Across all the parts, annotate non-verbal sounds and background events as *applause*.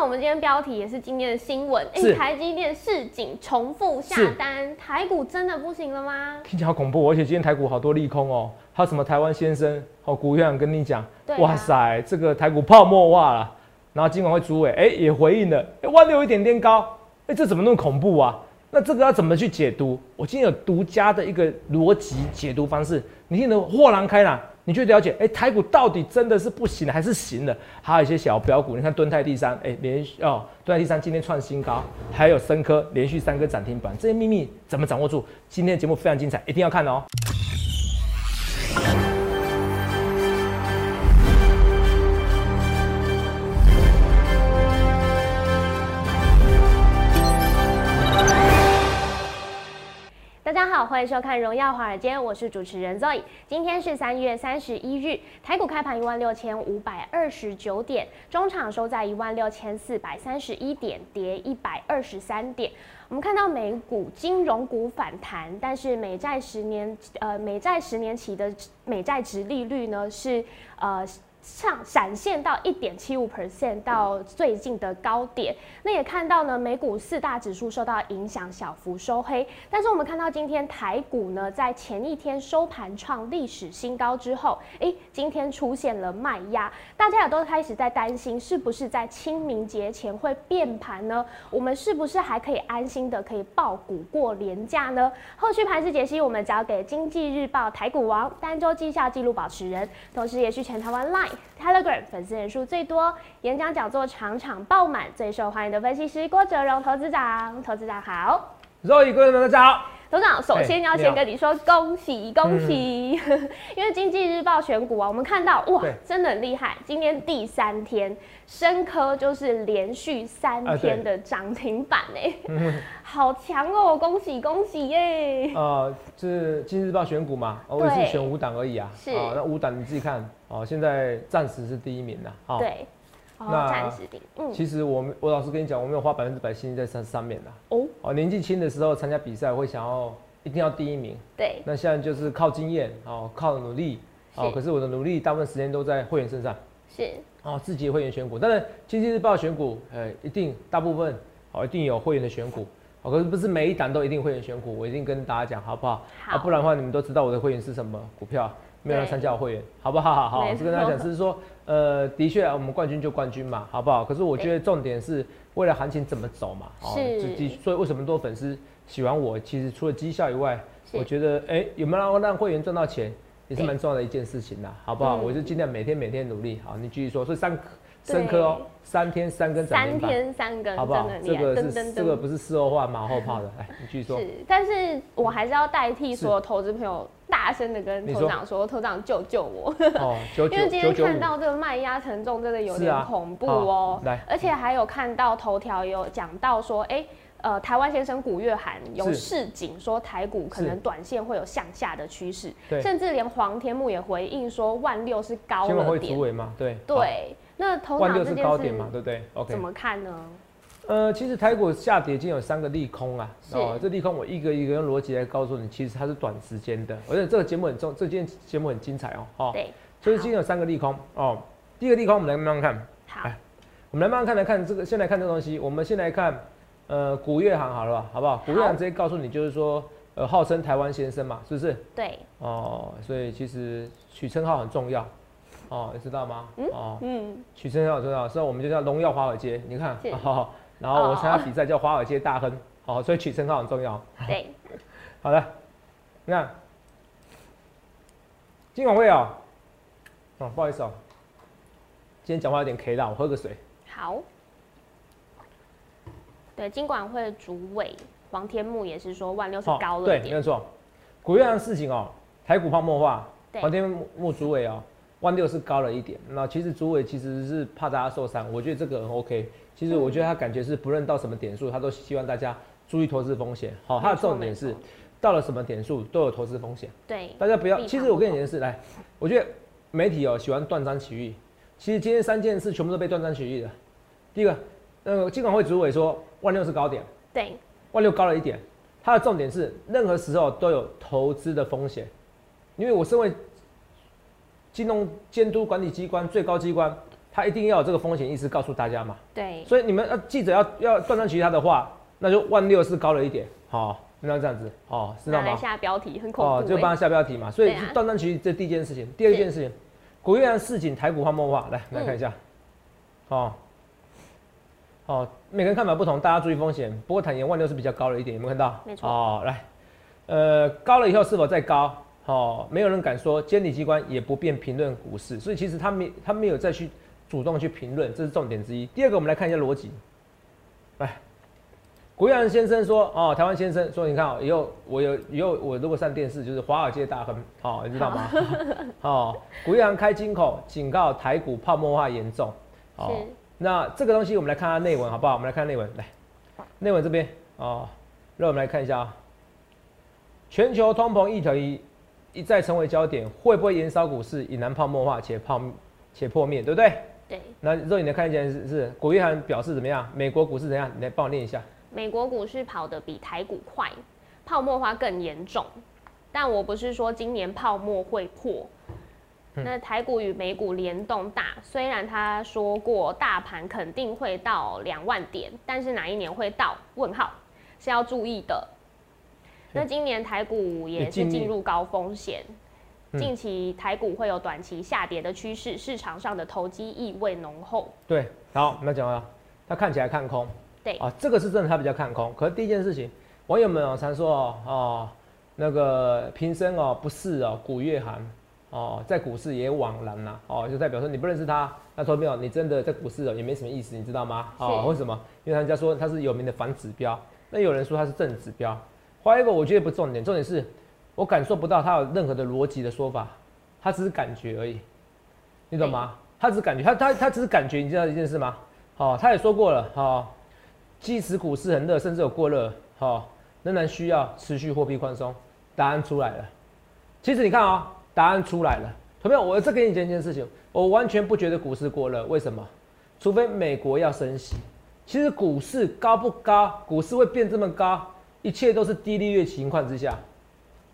到我们今天标题也是今天的新闻，台积电市井重复下是单，台股真的不行了吗？听起来好恐怖，而且今天台股好多利空哦，还有什么台湾先生哦，股院长跟你讲，啊哇塞，这个台股泡沫化了，然后金管会主委哎也回应了，哎万六一点点高，哎这怎么那么恐怖啊？那这个要怎么去解读？我今天有独家的一个逻辑解读方式，你听得豁然开朗，你去了解，哎，台股到底真的是不行还是行的？还有一些小标股，你看敦泰第三，哎，连续哦，敦泰第三今天创新高，还有深科连续三个涨停板，这些秘密怎么掌握住？今天的节目非常精彩，一定要看哦。好，欢迎收看《荣耀华尔街》，我是主持人 Zoe。今天是三月三十一日，台股开盘一万六千五百二十九点，中场收在一万六千四百三十一点，跌一百二十三点。我们看到美股金融股反弹，但是美债十年呃美债十年期的美债值利率呢是呃。上闪现到一点七五 percent 到最近的高点，那也看到呢，美股四大指数受到影响，小幅收黑。但是我们看到今天台股呢，在前一天收盘创历史新高之后，诶，今天出现了卖压，大家也都开始在担心，是不是在清明节前会变盘呢？我们是不是还可以安心的可以爆股过年假呢？后续盘势解析，我们交给经济日报台股王单周绩效记录保持人，同时也是全台湾 Line、Telegram 粉丝人数最多、演讲讲座场场爆满、最受欢迎的分析师郭哲荣投资长。投资长好，肉一各位大家好，董事长首先要先跟你说恭喜恭喜，*laughs* 因为经济日报选股啊，我们看到哇，真的很厉害，今天第三天，深科就是连续三天的涨停板哎、好强哦，恭喜恭喜耶！呃，是《今日日报》选股嘛，哦我也对是选五档而已啊。是。哦那五档你自己看哦，现在暂时是第一名的。哦，对，哦，那其实我们我老实跟你讲，我没有花百分之百心力在上上面的。哦，哦，年纪轻的时候参加比赛会想要一定要第一名，对，那现在就是靠经验哦，靠努力哦。可是我的努力大部分时间都在会员身上是，哦，自己的会员选股。当然，《经济日报》选股，呃，一定大部分哦一定有会员的选股。哦，可是不是每一档都一定会员选股，我一定跟大家讲好不好？好啊，不然的话你们都知道我的会员是什么股票，没有人对参加我会员，好不好？好好，我是跟大家讲，错是说，呃，的确啊，我们冠军就冠军嘛，好不好？可是我觉得重点是为了行情怎么走嘛，哦是就的所以为什么多粉丝喜欢我？其实除了绩效以外，我觉得，哎、有没有让让会员赚到钱，也是对蛮重要的一件事情啦，好不好？嗯我就尽量每天每天努力，好，你继续说，所以三深科哦，三天三根涨三停板，天三根，好不好？这个。是这个不是事后话马后炮的，来，你继续说。是，但是我还是要代替是。所有投资朋友大声的跟头长说，头长救救我！*laughs* 因为今天看到这个卖压沉重，真的有点恐怖哦。来。而且还有看到头条有讲到说，哎、呃，台湾先生古月涵有是示警说台股可能短线会有向下的趋势，甚至连黄天木也回应说万六是高了点。主。委嘛，对，对，那头万六是高点嘛，对不对？OK，怎么看呢？呃，其实台股下跌已经有三个利空啊，哦，这利空我一个一个用逻辑来告诉你，其实它是短时间的，而且这个节目很重，这件节目很精彩哦，哦，对，所以今天有三个利空哦。第一个利空我们来慢慢看，好哎，我们来慢慢看来看这个，先来看这个东西，我们先来看呃古月行好了吧，好不好？古月行直接告诉你就是说，呃，号称台湾先生嘛，是不是？对，哦，所以其实取称号很重要，哦，你知道吗？嗯哦，嗯，取称号很重要，所以我们就叫荣耀华尔街，你看是，哦，然后我参加比赛叫华尔街大亨，好，所以取称号很重要。*laughs* 对，好的，你看，金管会哦，哦，不好意思哦，今天讲话有点 K 啦，我喝个水。好。对，金管会主委黄天木也是说万六是哦高了对，没，有错。古月亮事情哦，台股泡沫化，对黄天木主委哦，万六是高了一点。那其实主委其实是怕大家受伤，我觉得这个很 OK。其实我觉得他感觉是不论到什么点数，他都希望大家注意投资风险。好、他的重点是到了什么点数都有投资风险。对，大家不要，其实我跟你不讲的是，来，我觉得媒体哦喜欢断章取义。其实今天三件事全部都被断章取义的。第一个，那个金管会主委说万六是高点，对，万六高了一点，它的重点是任何时候都有投资的风险。因为我身为金融监督管理机关最高机关，他一定要有这个风险意识告诉大家嘛。对，所以你们呃记者要要断章取义他的话，那就万六是高了一点，好、那这样子，哦，知道吗？下标题很恐怖、哦，就欸帮他下标题嘛。所以对啊断章取义这第一件事情，第二件事情，古月兰市井台股泡沫化，来来看一下，嗯哦，哦，每个人看法不同，大家注意风险。不过坦言万六是比较高了一点，有没有看到？没错哦，来，呃，高了以后是否再高？哦，没有人敢说，监理机关也不便评论股市，所以其实他没他没有再去主动去评论，这是重点之一。第二个，我们来看一下逻辑。来，古月兰先生说，哦，台湾先生说，你看哦，以后我有以后我如果上电视，就是华尔街大亨，哦，你知道吗？*laughs* 哦，古月兰开金口，警告台股泡沫化严重。哦，那这个东西我们来看它内文好不好？我们来看内文，来，内文这边哦，让我们来看一下啊，全球通膨议题一再成为焦点，会不会延烧股市，引燃泡沫化且泡且破灭，对不对？对，那肉眼的看见是是古玉涵表示怎么样？美国股市怎样？你来帮我念一下。美国股市跑得比台股快，泡沫化更严重。但我不是说今年泡沫会破。嗯那台股与美股联动大，虽然他说过大盘肯定会到两万点，但是哪一年会到？问号是要注意的。那今年台股也是进入高风险，嗯近期台股会有短期下跌的趋势，市场上的投机意味浓厚。对，好，我们讲完了，他看起来看空，对啊，这个是真的，他比较看空。可是第一件事情，网友们哦常说哦哦，那个平生哦不是哦古月寒哦，在股市也枉然呐、哦，就代表说你不认识他，那投票你真的在股市哦也没什么意思，你知道吗？哦，是为什么？因为人家说他是有名的反指标，那有人说他是正指标。还有一个我觉得不重点，重点是我感受不到他有任何的逻辑的说法，他只是感觉而已，你懂吗？他只是感觉，他他他只是感觉，你知道一件事吗？好、他也说过了，好、即使股市很热，甚至有过热，好、仍然需要持续货币宽松。答案出来了，其实你看啊、答案出来了。同样，我再给你讲一件事情，我完全不觉得股市过热，为什么？除非美国要升息。其实股市高不高？股市会变这么高，一切都是低利率情况之下。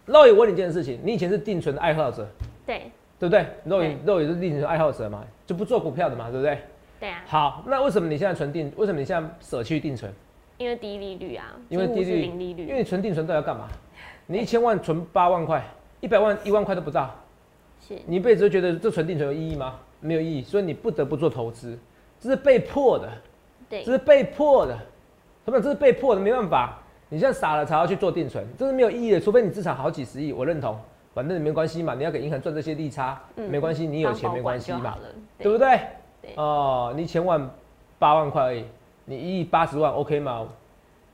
肉眼我问你一件事情，你以前是定存的爱好者，对对不对？肉爷肉爷是定存爱好者嘛，就不做股票的嘛，对不对？对啊，好，那为什么你现在存定？为什么你现在舍弃定存？因为低利率啊，因为低利零利率，因为你存定存都要干嘛？你一千万存八万块，一百万一万块都不到，是你一辈子都觉得这存定存有意义吗？没有意义，所以你不得不做投资，这是被迫的，对这是被迫的，什么？这是被迫的，没办法。你现在傻了才要去做定存，这是没有意义的，除非你资产好几十亿，我认同。反正没关系嘛，你要给银行赚这些利差，嗯没关系，你有钱没关系嘛对不对？对哦，你一千万八万块而已，你一亿八十万 OK 吗？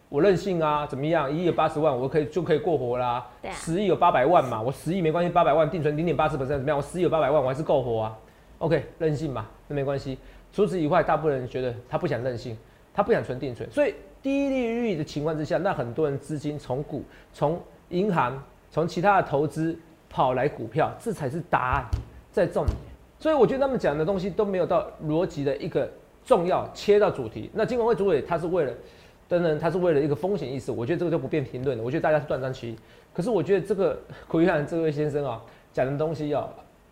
我任性啊，怎么样？一亿有八十万，我可以就可以过活啦。啊十亿有八百万嘛，我十亿没关系，八百万定存零点八十 percent 怎么样？我十亿有八百万，我还是够活啊。OK，任性嘛，那没关系。除此以外，大部分人觉得他不想任性，他不想存定存，所以低利率的情况之下，那很多人资金从股、从银行、从其他的投资跑来股票，这才是答案，在重点。所以我觉得他们讲的东西都没有到逻辑的一个重要，切到主题。那金管会主委他是为了，等等他是为了一个风险意识，我觉得这个就不便评论了。我觉得大家是断章取义。可是我觉得这个 *laughs* 苦约翰这位先生啊讲的东西啊，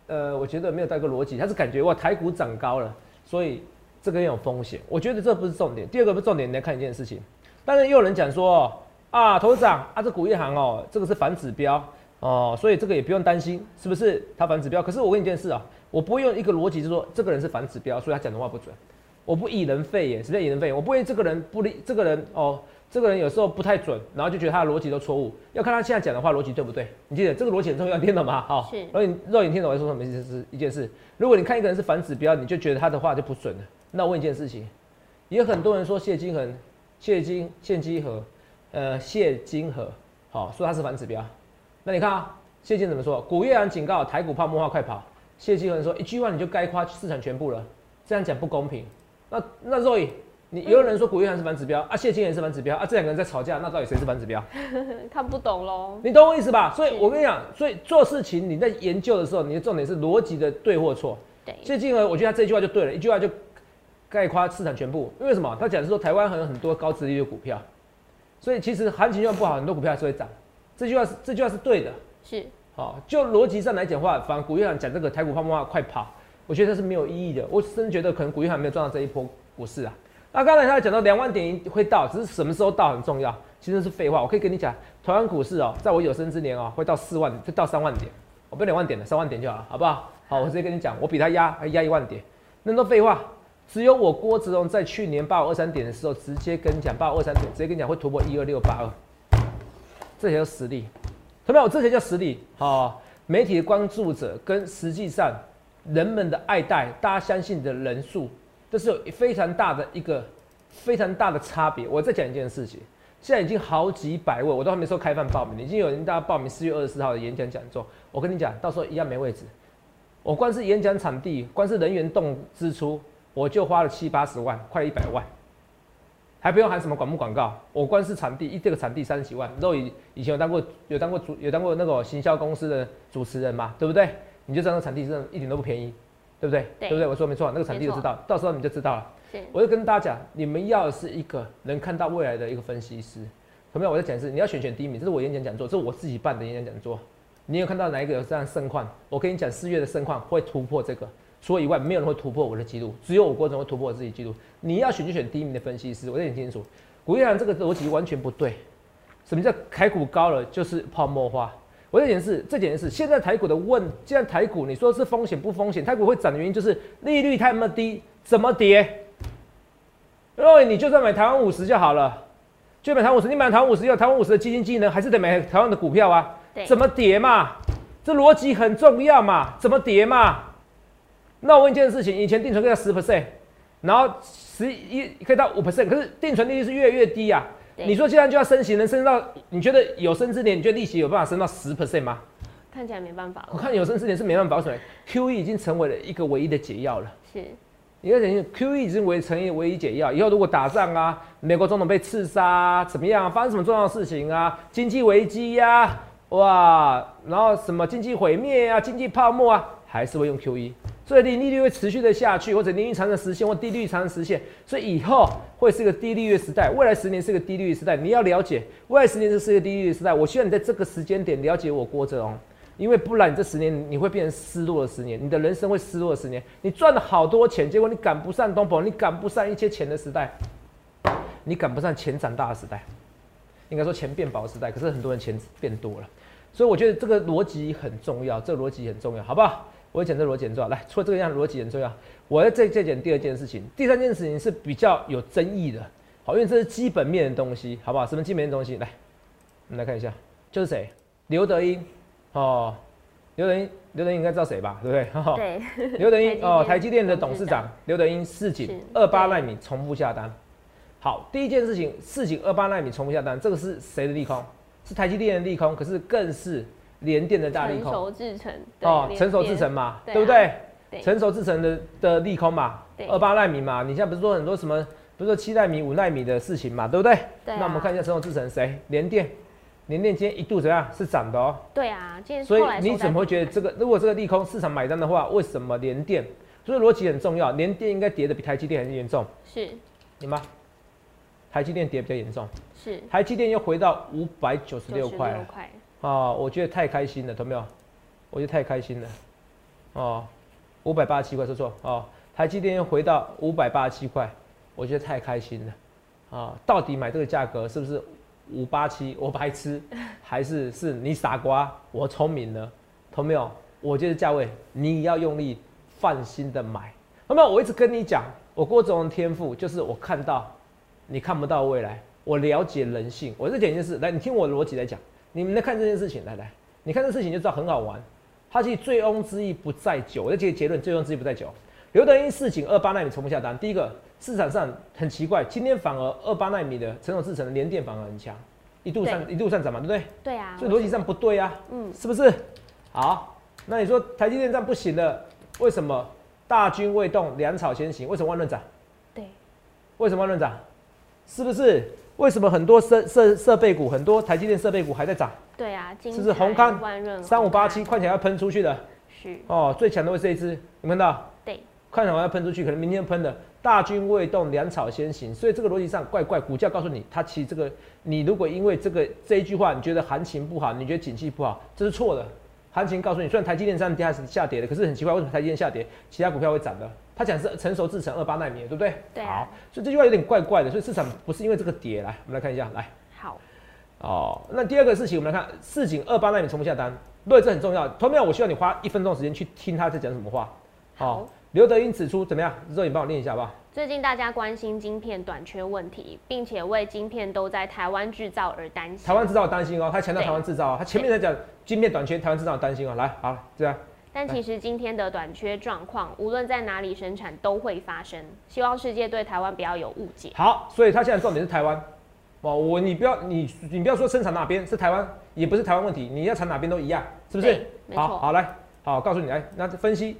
呃，我觉得没有带个逻辑，他是感觉哇台股涨高了，所以这个很有风险。我觉得这不是重点。第二个不是重点，你来看一件事情。当然也有人讲说啊，头事长啊，这股一行哦，这个是反指标哦，所以这个也不用担心，是不是它反指标？可是我问你一件事啊，我不会用一个逻辑，就是说这个人是反指标，所以他讲的话不准。我不以人废言，什么叫以人废言？我不会这个人不理这个人哦，这个人有时候不太准，然后就觉得他的逻辑都错误，要看他现在讲的话逻辑对不对。你记得这个逻辑很重要，听懂吗？好、是肉眼肉眼听懂我在说什么意思是一件事。如果你看一个人是反指标，你就觉得他的话就不准了。那我问一件事情，也有很多人说谢金恒、谢金、谢金河，呃，谢金河，好、说他是反指标。那你看啊，谢金怎么说？古月阳警告台股泡沫化，快跑！谢金恒说一句话你就该夸市场全部了，这样讲不公平。那那肉眼，你也有人说古月涵是反指标啊，谢金也是反指标啊，这两个人在吵架，那到底谁是反指标？*laughs* 看不懂喽。你懂我意思吧？所以我跟你讲，所以做事情你在研究的时候，你的重点是逻辑的对或错。对，谢金河，我觉得他这句话就对了，一句话就概括市场全部。因为什么？他讲的是说台湾还有很多高殖利率股票，所以其实行情要不好，很多股票还是会涨。这句话是这句话是对的。是好、就逻辑上来讲的话，反正古月涵讲这个台股泡沫化快跑，我觉得这是没有意义的。我真的觉得可能古月涵没有赚到这一波股市啊。那刚才他讲到两万点会到，只是什么时候到很重要，其实是废话。我可以跟你讲，台湾股市哦，在我有生之年哦，会到四万，会到三万点，我不要两万点了，三万点就好了，好不好？好，我直接跟你讲，我比他压还压一万点，那都废话。只有我郭子龙在去年八五二三点的时候，直接跟你讲八五二三点，直接跟你讲会突破一二六八二，这才叫实力。同没有？这才叫实力。好，媒体的关注者跟实际上人们的爱戴，大家相信的人数。这是有非常大的一个非常大的差别。我再讲一件事情，现在已经好几百位，我都还没说开放报名，已经有人大家报名四月二十四号的演讲讲座。我跟你讲，到时候一样没位置。我光是演讲场地，光是人员动支出，我就花了七八十万，快一百万，还不用喊什么广不广告。我光是场地一这个场地三十几万，肉以以前有当过有当过主有当过那个行销公司的主持人嘛，对不对？你就知道那场地真的一点都不便宜。对不对？对不对？我说没错，那个场地就知道，到时候你就知道了。我就跟大家讲，你们要是一个能看到未来的一个分析师。有没有？我在讲是，你要选选第一名，这是我演讲讲座，这是我自己办的演讲讲座。你有看到哪一个有这样盛况？我跟你讲，四月的盛况会突破这个，除了以外，没有人会突破我的记录，只有我郭总会突破我自己记录。你要选就选第一名的分析师，我讲清楚。股市上这个逻辑完全不对。什么叫开股高了就是泡沫化？我这件事，这件事，现在台股的问，现在台股你说是风险不风险？台股会涨的原因就是利率太么低，怎么跌？因为你就算买台湾五十就好了，就买台湾五十，你买台湾五十，有台湾五十的基金技能还是得买台湾的股票啊？怎么跌嘛？这逻辑很重要嘛？怎么跌嘛？那我问一件事情，以前定存可以到十 percent，然后十一可以到五 percent，可是定存利率是越来越低啊。你说现在就要升息，能升到？你觉得有生之年，你觉得利息有办法升到十 percent 吗？看起来没办法。我看有生之年是没办法保守。QE 已经成为了一个唯一的解药了。是。你要 QE 已经为成为唯一解药。以后如果打仗啊，美国总统被刺杀，怎么样？发生什么重要的事情啊？经济危机呀，哇，然后什么经济毁灭啊，经济泡沫啊，还是会用 QE。所以利利率会持续的下去，或者利率长的实现，或低利率长的实现，所以以后会是个低利率时代。未来十年是个低利率时代，你要了解未来十年是个低利率时代。我希望你在这个时间点了解我郭哲荣，因为不然你这十年你会变成失落的十年，你的人生会失落的十年。你赚了好多钱，结果你赶不上东鹏，你赶不上一些钱的时代，你赶不上钱长大的时代，应该说钱变薄时代。可是很多人钱变多了，所以我觉得这个逻辑很重要，这个逻辑很重要，好不好？我讲这逻辑很重要，来，除了这个样逻辑很重要，我要再再讲第二件事情，第三件事情是比较有争议的，好，因为这是基本面的东西，好不好？什么基本面的东西？来，我们来看一下，就是谁？刘德英，哦，刘德英，刘德英应该知道谁吧？对不对？*laughs* 对。刘德英，哦，台积电的董事长刘德英，市井二八纳米重复下单。好，第一件事情，市井二八纳米重复下单，这个是谁的利空？是台积电的利空，可是更是。联电的大利空，成熟制成哦，成熟制成嘛，对不对？成熟制成的的利空嘛，二八纳米嘛，你现在不是说很多什么，不是说七纳米、五纳米的事情嘛，对不对？对。那我们看一下成熟制成谁？联电，联电今天一度怎样？是涨的哦。对啊，今天所以你怎么会觉得这个？如果这个利空市场买单的话，为什么联电？所以逻辑很重要，联电应该跌的比台积电还严重。是。你吗？台积电跌比较严重。是。台积电又回到五百九十六块了。啊，我觉得太开心了，懂没有？我觉得太开心了。哦，五百八十七块，说错哦。台积电又回到五百八十七块，我觉得太开心了。啊，到底买这个价格是不是五八七？我白痴，*laughs* 还是是你傻瓜？我聪明呢，懂没有？我觉得价位你要用力放心的买。那么我一直跟你讲，我郭总的天赋就是我看到你看不到未来，我了解人性。我这讲一件事，来，你听我的逻辑来讲。你们来看这件事情，来来，你看这事情就知道很好玩。它其实醉翁之意不在酒，这个结论醉翁之意不在酒。刘德英市井二八纳米重复下单，第一个市场上很奇怪，今天反而二八纳米的成熟制成的连电反而很强，一度上一度上涨嘛，对不对？对啊。所以逻辑上不对啊，嗯，是不是？好，那你说台积电这样不行了，为什么大军未动，粮草先行？为什么万润涨？对。为什么万润涨？是不是？为什么很多设设设备股，很多台积电设备股还在涨？对啊，是不是宏康三五八七看起来要喷出去的？是哦，最强的会是这一支，有看到？对，看起来要喷出去，可能明天喷的。大军未动，粮草先行，所以这个逻辑上怪怪。股价告诉你，它其实这个，你如果因为这个这一句话，你觉得行情不好，你觉得景气不好，这是错的。行情告诉你，虽然台积电上跌是下跌的，可是很奇怪，为什么台积电下跌，其他股票会涨的？他讲是成熟制程二八纳米，对不对？对、好，所以这句话有点怪怪的，所以市场不是因为这个跌来，我们来看一下，来。好。哦，那第二个事情，我们来看市井二八纳米重不下单，对，这很重要。同样，我需要你花一分钟时间去听他在讲什么话。好，刘德英指出怎么样？之后你帮我念一下好不好？最近大家关心晶片短缺问题，并且为晶片都在台湾制造而担心。台湾制造担心哦，他强调台湾制造，他前面在讲晶片短缺，台湾制造担心哦。来，好，这样。但其实今天的短缺状况，无论在哪里生产都会发生。希望世界对台湾不要有误解。好，所以他现在重点是台湾。哦，我你不要你你不要说生产哪边是台湾，也不是台湾问题，你要产哪边都一样，是不是？好，好来，好告诉你来，那分析。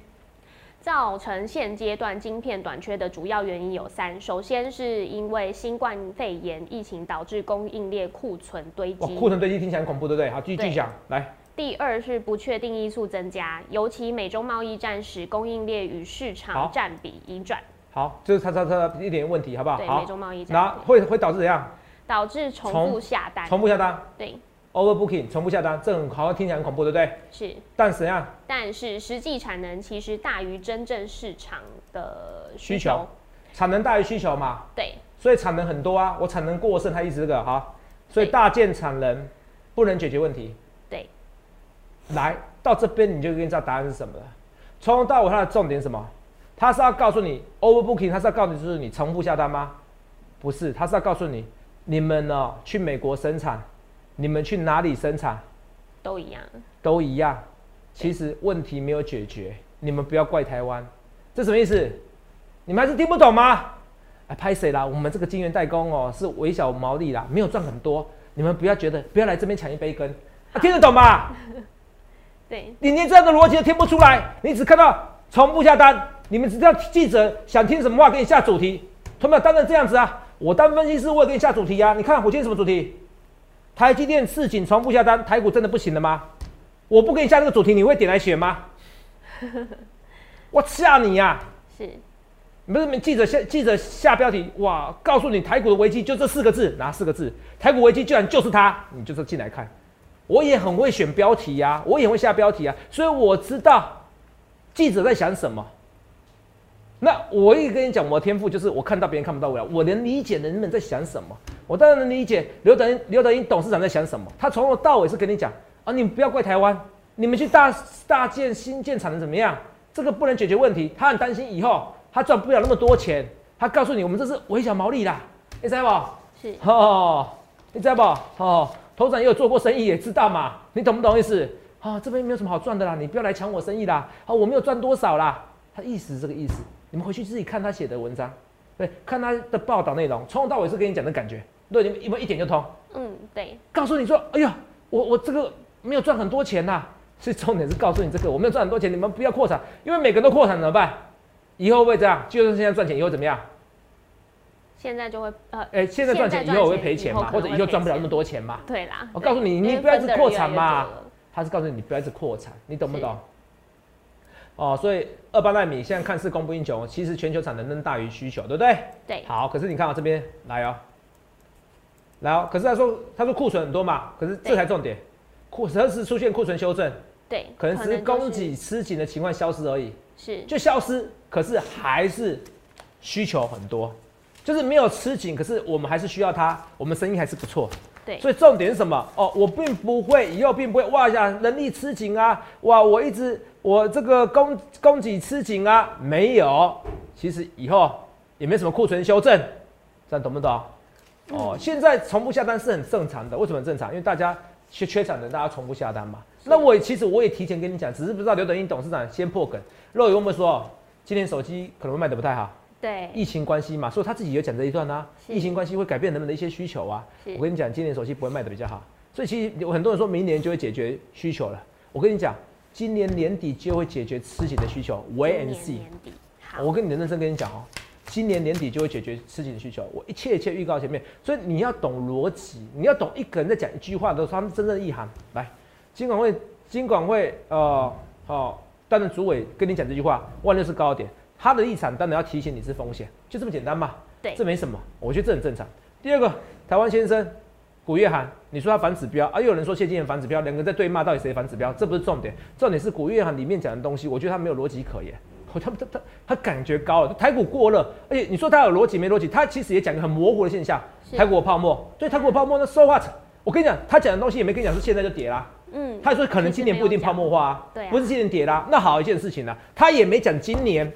造成现阶段晶片短缺的主要原因有三，首先是因为新冠肺炎疫情导致供应链库存堆积。库存堆积听起来很恐怖，对不对？好，继续讲来。第二是不确定因素增加，尤其美中贸易战时供应链与市场占比移转。好，这是它它它一点问题，好不好？对，美中贸易战。然后会会导致怎样？导致重复下单。重复下单。对。Overbooking，重复下单，这很好像听起来很恐怖，对不对？是。但怎样？但是实际产能其实大于真正市场的需求。产能大于需求嘛？对。所以产能很多啊，我产能过剩，它一直这个哈。所以大件产能不能解决问题。对。来到这边，你就知道答案是什么了。从头到尾，它的重点什么？它是要告诉你 Overbooking，它是要告诉你就是你重复下单吗？不是，它是要告诉你，你们呢去美国生产。你们去哪里生产，都一样，都一样。其实问题没有解决，你们不要怪台湾，这什么意思？你们还是听不懂吗？哎，拍谁啦？我们这个金源代工哦，是微小毛利啦，没有赚很多。你们不要觉得，不要来这边抢一杯羹，啊，听得懂吗？*laughs* 对，你连这样的逻辑都听不出来，你只看到从不下单，你们只知道记者想听什么话给你下主题，他们当然这样子啊。我当分析师，我也给你下主题呀。你看我今天什么主题？台积电市井从不下单，台股真的不行了吗？我不给你下这个主题，你会点来选吗？我吓你呀！*laughs* 是，不是记者下记者下标题哇，告诉你台股的危机就这四个字，哪四个字？台股危机居然就是它，你就是进来看。我也很会选标题呀，我也会下标题啊，所以我知道记者在想什么。那我也跟你讲，我的天赋就是我看到别人看不到我呀，我能理解人们在想什么。我当然能理解刘德英刘德英董事长在想什么。他从头到尾是跟你讲啊，你们不要怪台湾，你们去大大建新建厂能怎么样？这个不能解决问题。他很担心以后他赚不了那么多钱。他告诉你，我们这是微小毛利啦，你知道不？是哦，你知道不？哦，头长也有做过生意，也知道嘛。你懂不懂意思？啊，这边没有什么好赚的啦，你不要来抢我生意啦。啊，我没有赚多少啦。他意思是这个意思。你们回去自己看他写的文章，对，看他的报道内容，从头到尾是跟你讲的感觉，对，你们有没有一点就通？嗯，对。告诉你说，哎呀，我我这个没有赚很多钱呐，是重点是告诉你这个我没有赚很多钱，你们不要扩产，因为每个人都扩产怎么办？以后会这样？就算现在赚钱，以后怎么样？现在就会呃，哎，现在赚钱，以后会赔钱嘛，或者以后赚不了那么多钱嘛？对啦。我告诉你，你不要一直扩产嘛，他是告诉你，你不要一直扩产，你懂不懂？哦，所以二八纳米现在看似供不应求，其实全球产能仍大于需求，对不对？对。好，可是你看到这边来哦，来哦，可是他说他说库存很多嘛，可是这才重点，库何时出现库存修正？对，可能只是供给吃紧的情况消失而已，是就消失，可是还是需求很多，就是没有吃紧，可是我们还是需要它，我们生意还是不错。对，所以重点是什么？哦，我并不会以后并不会哇呀，人力吃紧啊，哇，我一直。我这个供供给吃紧啊，没有，其实以后也没什么库存修正，这样懂不懂？哦，现在重复下单是很正常的，为什么正常？因为大家缺缺产能，大家重复下单嘛。那我其实我也提前跟你讲，只是不知道刘德英董事长先破梗。肉友们说，今天手机可能会卖的不太好，对，疫情关系嘛，所以他自己有讲这一段啊，疫情关系会改变人们的一些需求啊。我跟你讲，今年手机不会卖的比较好，所以其实有很多人说明年就会解决需求了。我跟你讲。今年年底就会解决吃紧的需求，Wait and see。我跟你认真跟你讲哦，今年年底就会解决吃紧的需求。我一切一切预告前面，所以你要懂逻辑，你要懂一个人在讲一句话的时候，他们真正的意涵。来，金管会，金管会，呃，好，担任主委跟你讲这句话，万六是高点，他的立场当然要提醒你是风险，就这么简单嘛。对，这没什么，我觉得这很正常。第二个，台湾先生，古月涵，你说他反指标啊？又有人说谢金燕反指标，两个在对骂，到底谁反指标？这不是重点，重点是古月涵里面讲的东西，我觉得他没有逻辑可言。*laughs* 他他他他感觉高了，台股过热，而且你说他有逻辑没逻辑？他其实也讲个很模糊的现象，台股泡沫，对台股泡沫那 so what？我跟你讲，他讲的东西也没跟你讲说现在就跌啦。嗯，他说可能今年不一定泡沫化啊，对，不是今年跌啦。那好一件事情呢，他也没讲今年，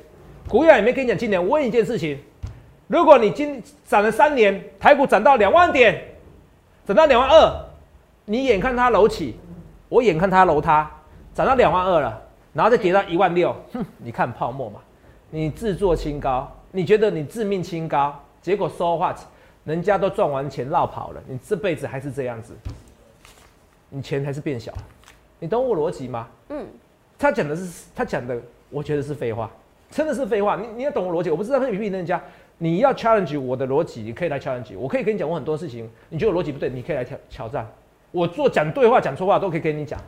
古月也没跟你讲今年。我问一件事情，如果你今涨了三年，台股涨到两万点，涨到两万二，你眼看它楼起，我眼看它楼塌，涨到两万二了。然后再跌到一万六，哼，你看泡沫嘛？你自作清高，你觉得你自命清高，结果 so what？人家都赚完钱绕跑了，你这辈子还是这样子，你钱还是变小，你懂我逻辑吗？嗯，他讲的是他讲的，我觉得是废话，真的是废话。你你要懂我逻辑，我不知道可以批评人家，你要 challenge 我的逻辑，你可以来 challenge，我可以跟你讲过很多事情，你觉得我逻辑不对，你可以来挑挑战。我做讲对话讲错话都可以跟你讲，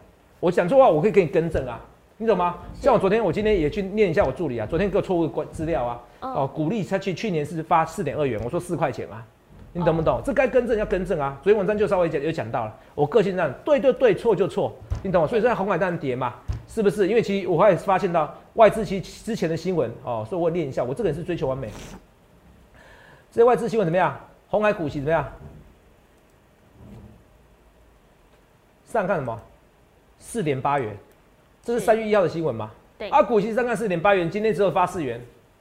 我讲错话我可以给你更正啊。你懂吗？像我昨天，我今天也去念一下我助理啊。昨天给我错误关资料啊。哦，鼓励他去去年是发四点二元，我说四块钱啊。你懂不懂？这该更正要更正啊。昨天文章就稍微讲有讲到了，我个性这样，对对对，错就错，你懂吗？所以现在红海蛋跌嘛，是不是？因为其实我还发现到外资其之前的新闻哦，所以我念一下，我这个人是追求完美。这些外资新闻怎么样？红海股息怎么样？上看什么？四点八元。这是三月一号的新闻吗？对。啊，股息上看四点八元，今天只有发四元，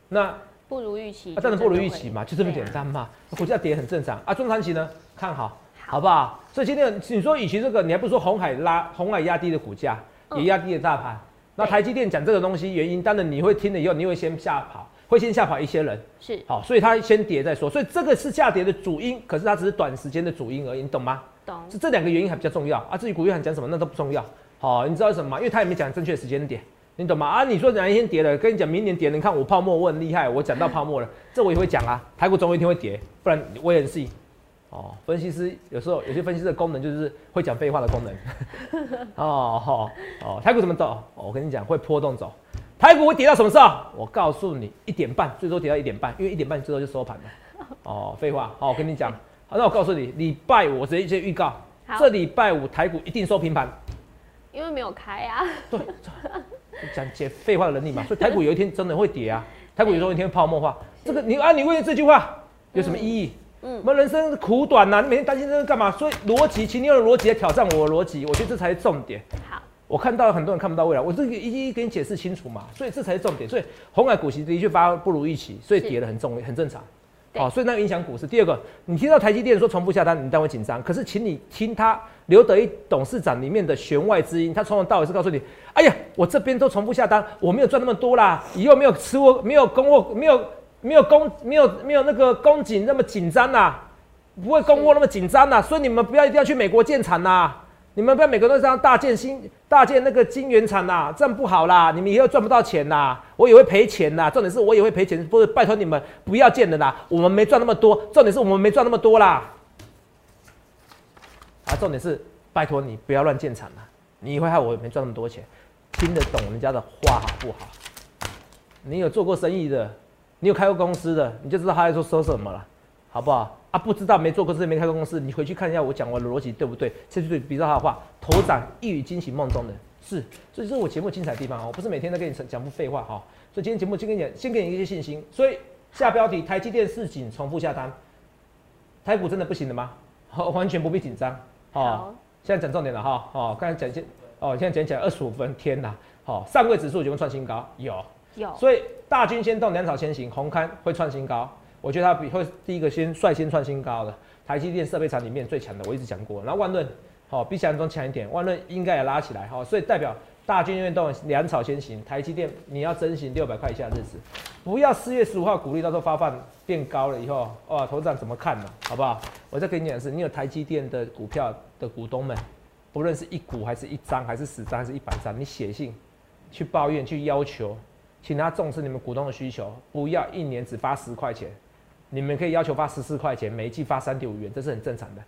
那不如预期。啊，当然不如预期嘛，就这么简单嘛。股价跌很正常啊。中长期呢，看好，好不好？所以今天你说与其这个，你还不如说红海拉红海压低的股价，也压低了大盘。那台积电讲这个东西原因，当然你会听了以后，你会先吓跑，会先吓跑一些人。是。好，所以它先跌再说。所以这个是下跌的主因，可是它只是短时间的主因而已，你懂吗？懂。是这两个原因还比较重要啊。至于股月涵讲什么，那都不重要。好，你知道什么吗？因为他也没讲正确时间点，你懂吗？啊，你说哪一天跌了，跟你讲明年跌，你看我泡沫我很厉害，我讲到泡沫了，这我也会讲啊。台股总有一天会跌，不然我也很细。哦，分析师有时候有些分析师的功能就是会讲废话的功能。*laughs* 哦好哦，台股怎么走？我跟你讲会波动走，台股会跌到什么时候？我告诉你，一点半，最多跌到一点半，因为一点半最多就收盘了。哦，废话，好，我跟你讲，好，那我告诉你，礼拜五直接接预告，这礼拜五台股一定收平盘。因为没有开啊，对，讲解废话的能力嘛，*laughs* 所以台股有一天真的会跌啊，台股有时候一天泡沫化，这个你啊，你问这句话有什么意义？嗯，我们人生苦短呐，你每天担心这个干嘛？所以逻辑，请你用逻辑来挑战我的逻辑，我觉得这才是重点。好，我看到很多人看不到未来，我这个一一给你解释清楚嘛，所以这才是重点。所以红海股息的确发不如预期，所以跌的很重，很正常。哦，所以那影响股市。第二个，你听到台积电说重复下单，你当然紧张。可是，请你听他刘德一董事长里面的弦外之音，他从头到尾是告诉你：哎呀，我这边都重复下单，我没有赚那么多啦，以后没有吃货，没有供货，没有没有供，没有没有那个供给那么紧张啦，不会供货那么紧张啦，所以你们不要一定要去美国建厂啦。你们不要每个都这样大建新大建那个晶圆厂呐，这样不好啦！你们以后赚不到钱呐，我也会赔钱呐。重点是我也会赔钱，不是拜托你们不要建的啦。我们没赚那么多，重点是我们没赚那么多啦。啊，重点是拜托你不要乱建厂啦，你会害我没赚那么多钱。听得懂人家的话好不好？你有做过生意的，你有开过公司的，你就知道他在说说什么了，好不好？啊，不知道没做过，事没开过公司，你回去看一下我讲我的逻辑对不对？这是对比较他的话，头涨一语惊醒梦中人，是，所以这是我节目精彩的地方哦，不是每天都跟你讲不废话哈。所以今天节目就跟你讲，先给你一些信心。所以下标题：台积电市井重复下单，台股真的不行了吗？好，完全不必紧张。好，现在讲重点了哈。哦，刚才讲一些，哦，现在讲起来二十五分，天哪！好，上柜指数有没有创新高？有，所以大军先动，粮草先行，红刊会创新高。我觉得它比会第一个先率先创新高的台积电设备厂里面最强的，我一直讲过。然后万润好比想象中强一点，万润应该也拉起来哈，所以代表大军运动粮草先行，台积电你要珍惜六百块以下的日子，不要四月十五号鼓励到时候发放变高了以后，哇，头涨怎么看呢？好不好？我再跟你讲的是，你有台积电的股票的股东们，不论是一股还是一张还是十张还是一百张，你写信去抱怨去要求，请他重视你们股东的需求，不要一年只发十块钱。你们可以要求发十四块钱，每一季发三点五元，这是很正常的。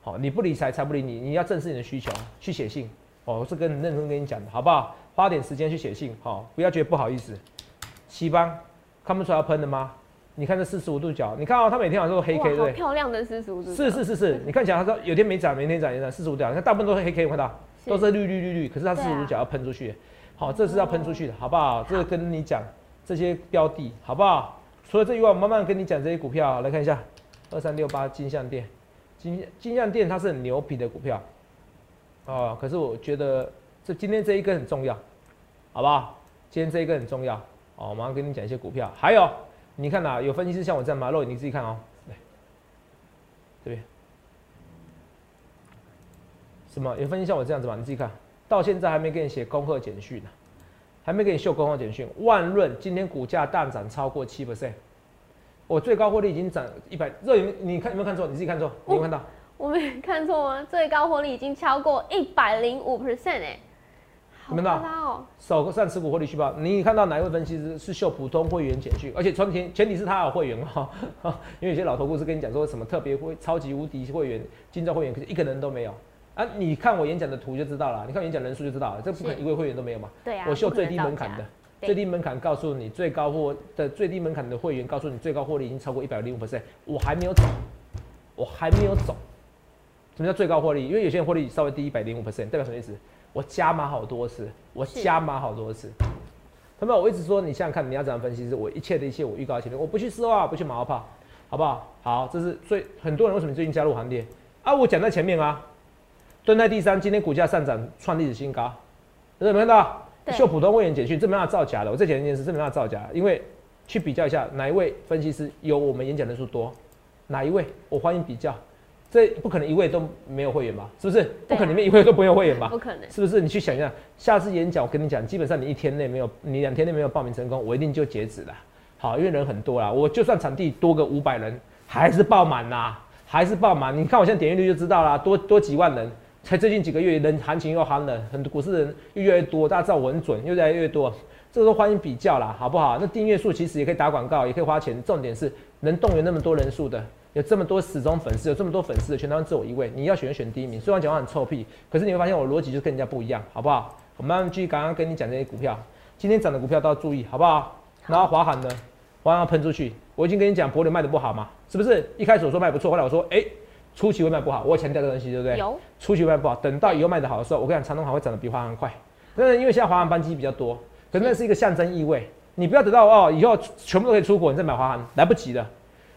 好，你不理财，财不理你。你要正视你的需求，去写信。哦，我是跟认真跟你讲的，好不好？花点时间去写信，好，不要觉得不好意思。西方看不出来要喷的吗？你看这四十五度角，你看哦，它每天晚上都黑 K，对？漂亮的四十五度角，是是是是，你看起来它说有天没涨，明天涨，有天涨，四十五度角，你看大部分都是黑 K，有看到都是绿绿绿绿，可是它四十五度角要喷出去，好，这是要喷出去的，好不好？这个跟你讲这些标的，好不好？除了这以外，我慢慢跟你讲这些股票，来看一下二三六八金像店，金金像店它是很牛皮的股票，哦，可是我觉得这今天这一根很重要，好不好？今天这一根很重要，哦，我马上跟你讲一些股票，还有你看呐、有分析师像我这样吗？肉你自己看哦，来这边。什么？有分析像我这样子吗？你自己看，到现在还没给你写恭贺简讯呢、还没给你秀恭贺简讯。万润今天股价大涨超过七 percent，我最高获利已经涨一百。热你你看有没有看错？你自己看错，你有没有看到？我没看错吗？最高获利已经超过一百零五 percent 哎，好你们知道夸张哦，手上持股获利续报，你看到哪一位分析师是秀普通会员简讯？而且前提前提是他有会员哦，*laughs* 因为有些老头故事跟你讲说什么特别会超级无敌会员、金照会员，可是一个人都没有啊！你看我演讲的图就知道了，你看演讲人数就知道了，这不可能一位会员都没有嘛。对啊，我秀最低门槛的，最低门槛告诉你最高获的最低门槛的会员告诉你最高获利已经超过一百零五 percent，我还没有走，我还没有走。什么叫最高获利？因为有些人获利稍微低一百零五 percent，代表什么意思？我加码好多次，我加码好多次。那么我一直说，你想想看，你要怎样分析？是我一切的一切，我预告前面，我不去丝袜，不去马后炮，好不好？好，这是最很多人为什么最近加入行列啊？我讲在前面啊，蹲在第三，今天股价上涨创历史新高，有没有看到？对秀普通会员简讯，这没办法造假的。我再讲一件事，这没办法造假，因为去比较一下哪一位分析师有我们演讲人数多，哪一位我欢迎比较。这不可能一位都没有会员吧？是不是？不可能里面一位都没有会员吧？不可能，是不是？你去想一下，下次演讲我跟你讲，基本上你一天内没有，你两天内没有报名成功，我一定就截止了。好，因为人很多啦，我就算场地多个五百人，还是爆满啦，还是爆满。你看我现在点阅率就知道啦，多多几万人，才最近几个月人行情又夯了，很多股市人又越来越多，大家知道我很准，又越来越多，这个都欢迎比较啦，好不好？那订阅数其实也可以打广告，也可以花钱，重点是能动员那么多人数的。有这么多死忠粉丝，有这么多粉丝的，全台湾只有我一位。你要选选第一名，虽然讲话很臭屁，可是你会发现我逻辑就跟人家不一样，好不好？我们继续刚刚跟你讲这些股票，今天涨的股票都要注意，好不好？然后华航呢，华航喷出去，我已经跟你讲，博流卖的不好嘛，是不是？一开始我说卖不错，后来我说，哎、初期会卖不好，我有强调这个东西，对不对？有初期会卖不好，等到以后卖的好的时候，我跟你讲，长东航会涨得比华航快。那因为现在华航班机比较多，可是那是一个象征意味。你不要等到哦，以后全部都可以出国，你再买华航，来不及的。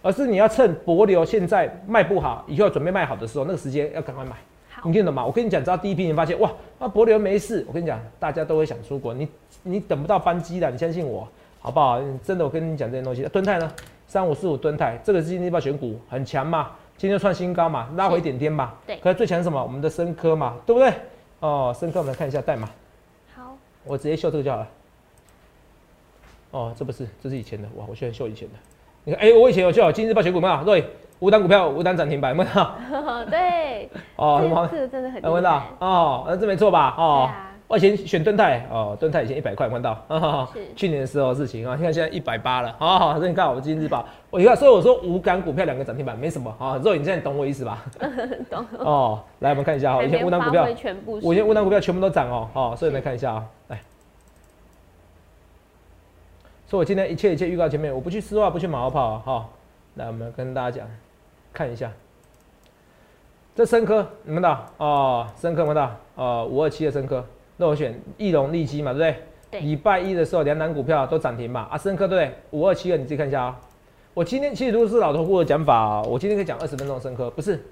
而是你要趁博流现在卖不好，以后准备卖好的时候，那个时间要赶快买。你听得懂吗？我跟你讲，只要第一批人发现哇，那博流没事，我跟你讲，大家都会想出国。你你等不到班机的，你相信我，好不好？真的，我跟你讲这些东西。敦泰呢，三五四五敦泰，这个是今天报选股很强嘛，今天创新高嘛，拉回一点点嘛。对可是最强是什么？我们的深科嘛，对不对？哦，深科我们来看一下代码，好，我直接秀这个就好了。哦，这不是，这是以前的，哇，我喜欢秀以前的。你看，哎、我以前有秀今日报选股嘛，对，五档股票五档涨停板，有没有？*laughs* 对，哦，这？这个真的很有没有到？？哦，那这没错吧？对哦，啊，我以前选敦泰，哦，敦泰以前一百块，有看到？去年的时候的事情啊，你看现在一百八了。好好，这你看我今日报，我你看，所以我说五港股票两个涨停板没什么啊。肉，你现在懂我意思吧？*laughs* 懂。哦，来我们看一下哈，以前无档股票，全部我以前无档股票票全部都涨哦，哦，所以来看一下啊，来。所以我今天一切一切预告前面，我不去丝袜，不去马后炮啊，哈、来，我们跟大家讲，看一下，这深科你们的哦，深科你们的哦，五二七的深科，那我选易龙利基嘛，对不对？对礼拜一的时候，两档股票都涨停嘛，啊，深科对不对？五二七二你自己看一下啊。我今天其实如果是老头户的讲法、啊，我今天可以讲二十分钟的深科，不是？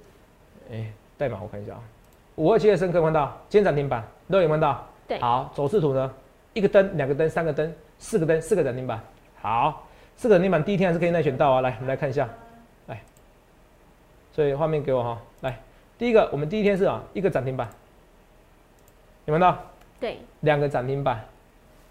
哎、代码我看一下啊，五二七二深科看到，今天涨停板，都有没有看到？对好，走势图呢？一个灯、两个灯、三个灯、四个灯、四个涨停板。好，四个涨停板第一天还是可以内选到啊。来，我们来看一下，来，所以画面给我哈。来，第一个我们第一天是啊一个涨停板，有没有看到？对，两个涨停板，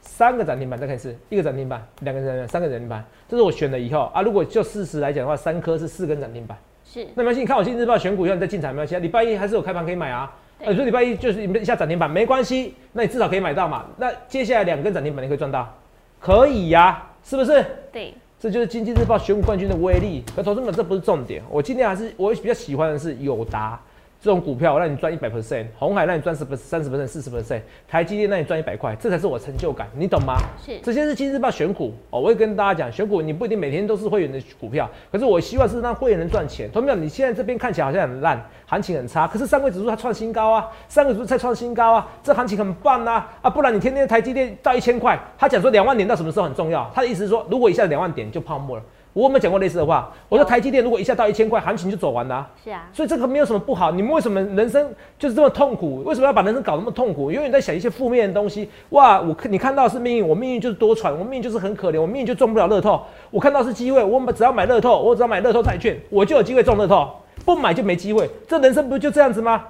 三个涨停板，再看一次，一个涨停板，两个涨停板，三个涨停板，这是我选了以后啊。如果就事实来讲的话，三颗是四根涨停板。是那没关系，你看我今日报选股以后你再进场没关系啊。礼拜一还是有开盘可以买啊。你说礼拜一就是一下涨停板没关系，那你至少可以买到嘛。那接下来两根涨停板你可以赚到，可以呀、是不是？对，这就是经济日报选股冠军的威力。可投资们这不是重点，我今天还是我比较喜欢的是友达这种股票，我让你赚一百 percent，红海让你赚十 percent、三十 percent、四十 percent，台积电让你赚一百块，这才是我成就感，你懂吗？是，这些是今日报选股哦，我会跟大家讲，选股你不一定每天都是会员的股票，可是我希望是让会员能赚钱。同没有？你现在这边看起来好像很烂，行情很差，可是上柜指数它创新高啊，上柜指数在创新高啊，这行情很棒啊啊！不然你天天台积电到一千块，他讲说两万点到什么时候很重要？他的意思是说，如果一下两万点就泡沫了。我有没有讲过类似的话？我说台积电如果一下到一千块，行情就走完了。是啊，所以这个没有什么不好。你们为什么人生就是这么痛苦？为什么要把人生搞那么痛苦？永远在想一些负面的东西。哇，我看你看到是命运，我命运就是多舛，我命运就是很可怜，我命运就中不了乐透。我看到是机会，我们只要买乐透，我只要买乐透债券，我就有机会中乐透。不买就没机会。这人生不就这样子吗？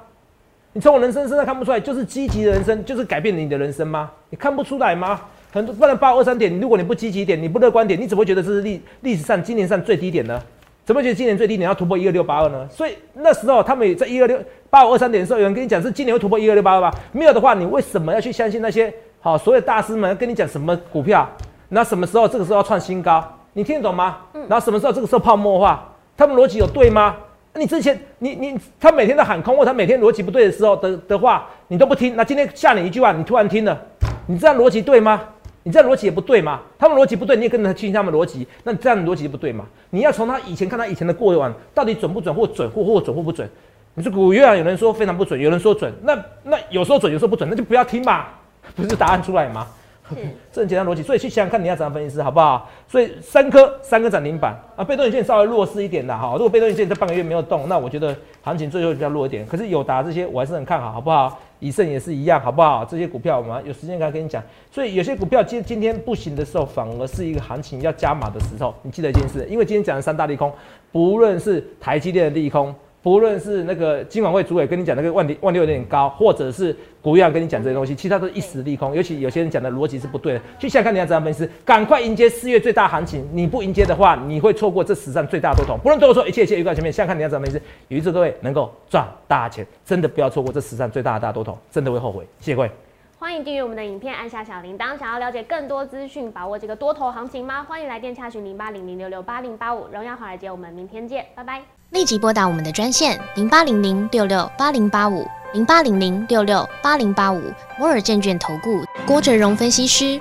你从我人生身上看不出来，就是积极的人生，就是改变你的人生吗？你看不出来吗？很多不然八二三点，如果你不积极点，你不乐观点，你怎么会觉得这是历历史上今年上最低点呢？怎么觉得今年最低点要突破一二六八二呢？所以那时候他们在一二六八五二三点的时候，有人跟你讲是今年会突破一二六八二吧？没有的话，你为什么要去相信那些好所有大师们跟你讲什么股票？那什么时候这个时候要创新高？你听得懂吗？然后什么时候这个时候泡沫化？他们逻辑有对吗？你之前你你他每天都喊空，或他每天逻辑不对的时候的的话，你都不听。那今天吓你一句话，你突然听了，你这样逻辑对吗？你这样逻辑也不对嘛？他们逻辑不对，你也跟着听他们逻辑，那你这样逻辑不对嘛？你要从他以前看他以前的过往，到底准不准，或准或或准或不准？你说古月啊，有人说非常不准，有人说准，那那有时候准，有时候不准，那就不要听嘛，*laughs* 不是答案出来吗？*laughs* 这很简单逻辑，所以去想想看你要怎样分析师好不好？所以三颗三颗涨停板啊，被动元件稍微弱势一点的哈。如果被动元件这半个月没有动，那我觉得行情最后比较弱一点。可是有达这些我还是很看好，好不好？以盛也是一样，好不好？这些股票我们有时间可以跟你讲。所以有些股票今今天不行的时候，反而是一个行情要加码的时候。你记得一件事，因为今天讲的三大利空，不论是台积电的利空。不论是那个金管会主委跟你讲那个万点万六有点高，或者是股阳跟你讲这些东西，其他都是一时利空。尤其有些人讲的逻辑是不对的，去想看你要怎样分析。赶快迎接四月最大行情，你不迎接的话，你会错过这史上最大多头。不论对我说一切一切预告前面，想看你要怎样分析。预祝各位能够赚大钱，真的不要错过这史上最大的大多头，真的会后悔。谢谢各位。欢迎订阅我们的影片，按下小铃铛。想要了解更多资讯，把握这个多头行情吗？欢迎来电洽询零八零零六六八零八五。荣耀华尔街，我们明天见，拜拜。立即拨打我们的专线零八零零六六八零八五零八零零六六八零八五摩尔证券投顾郭哲荣分析师。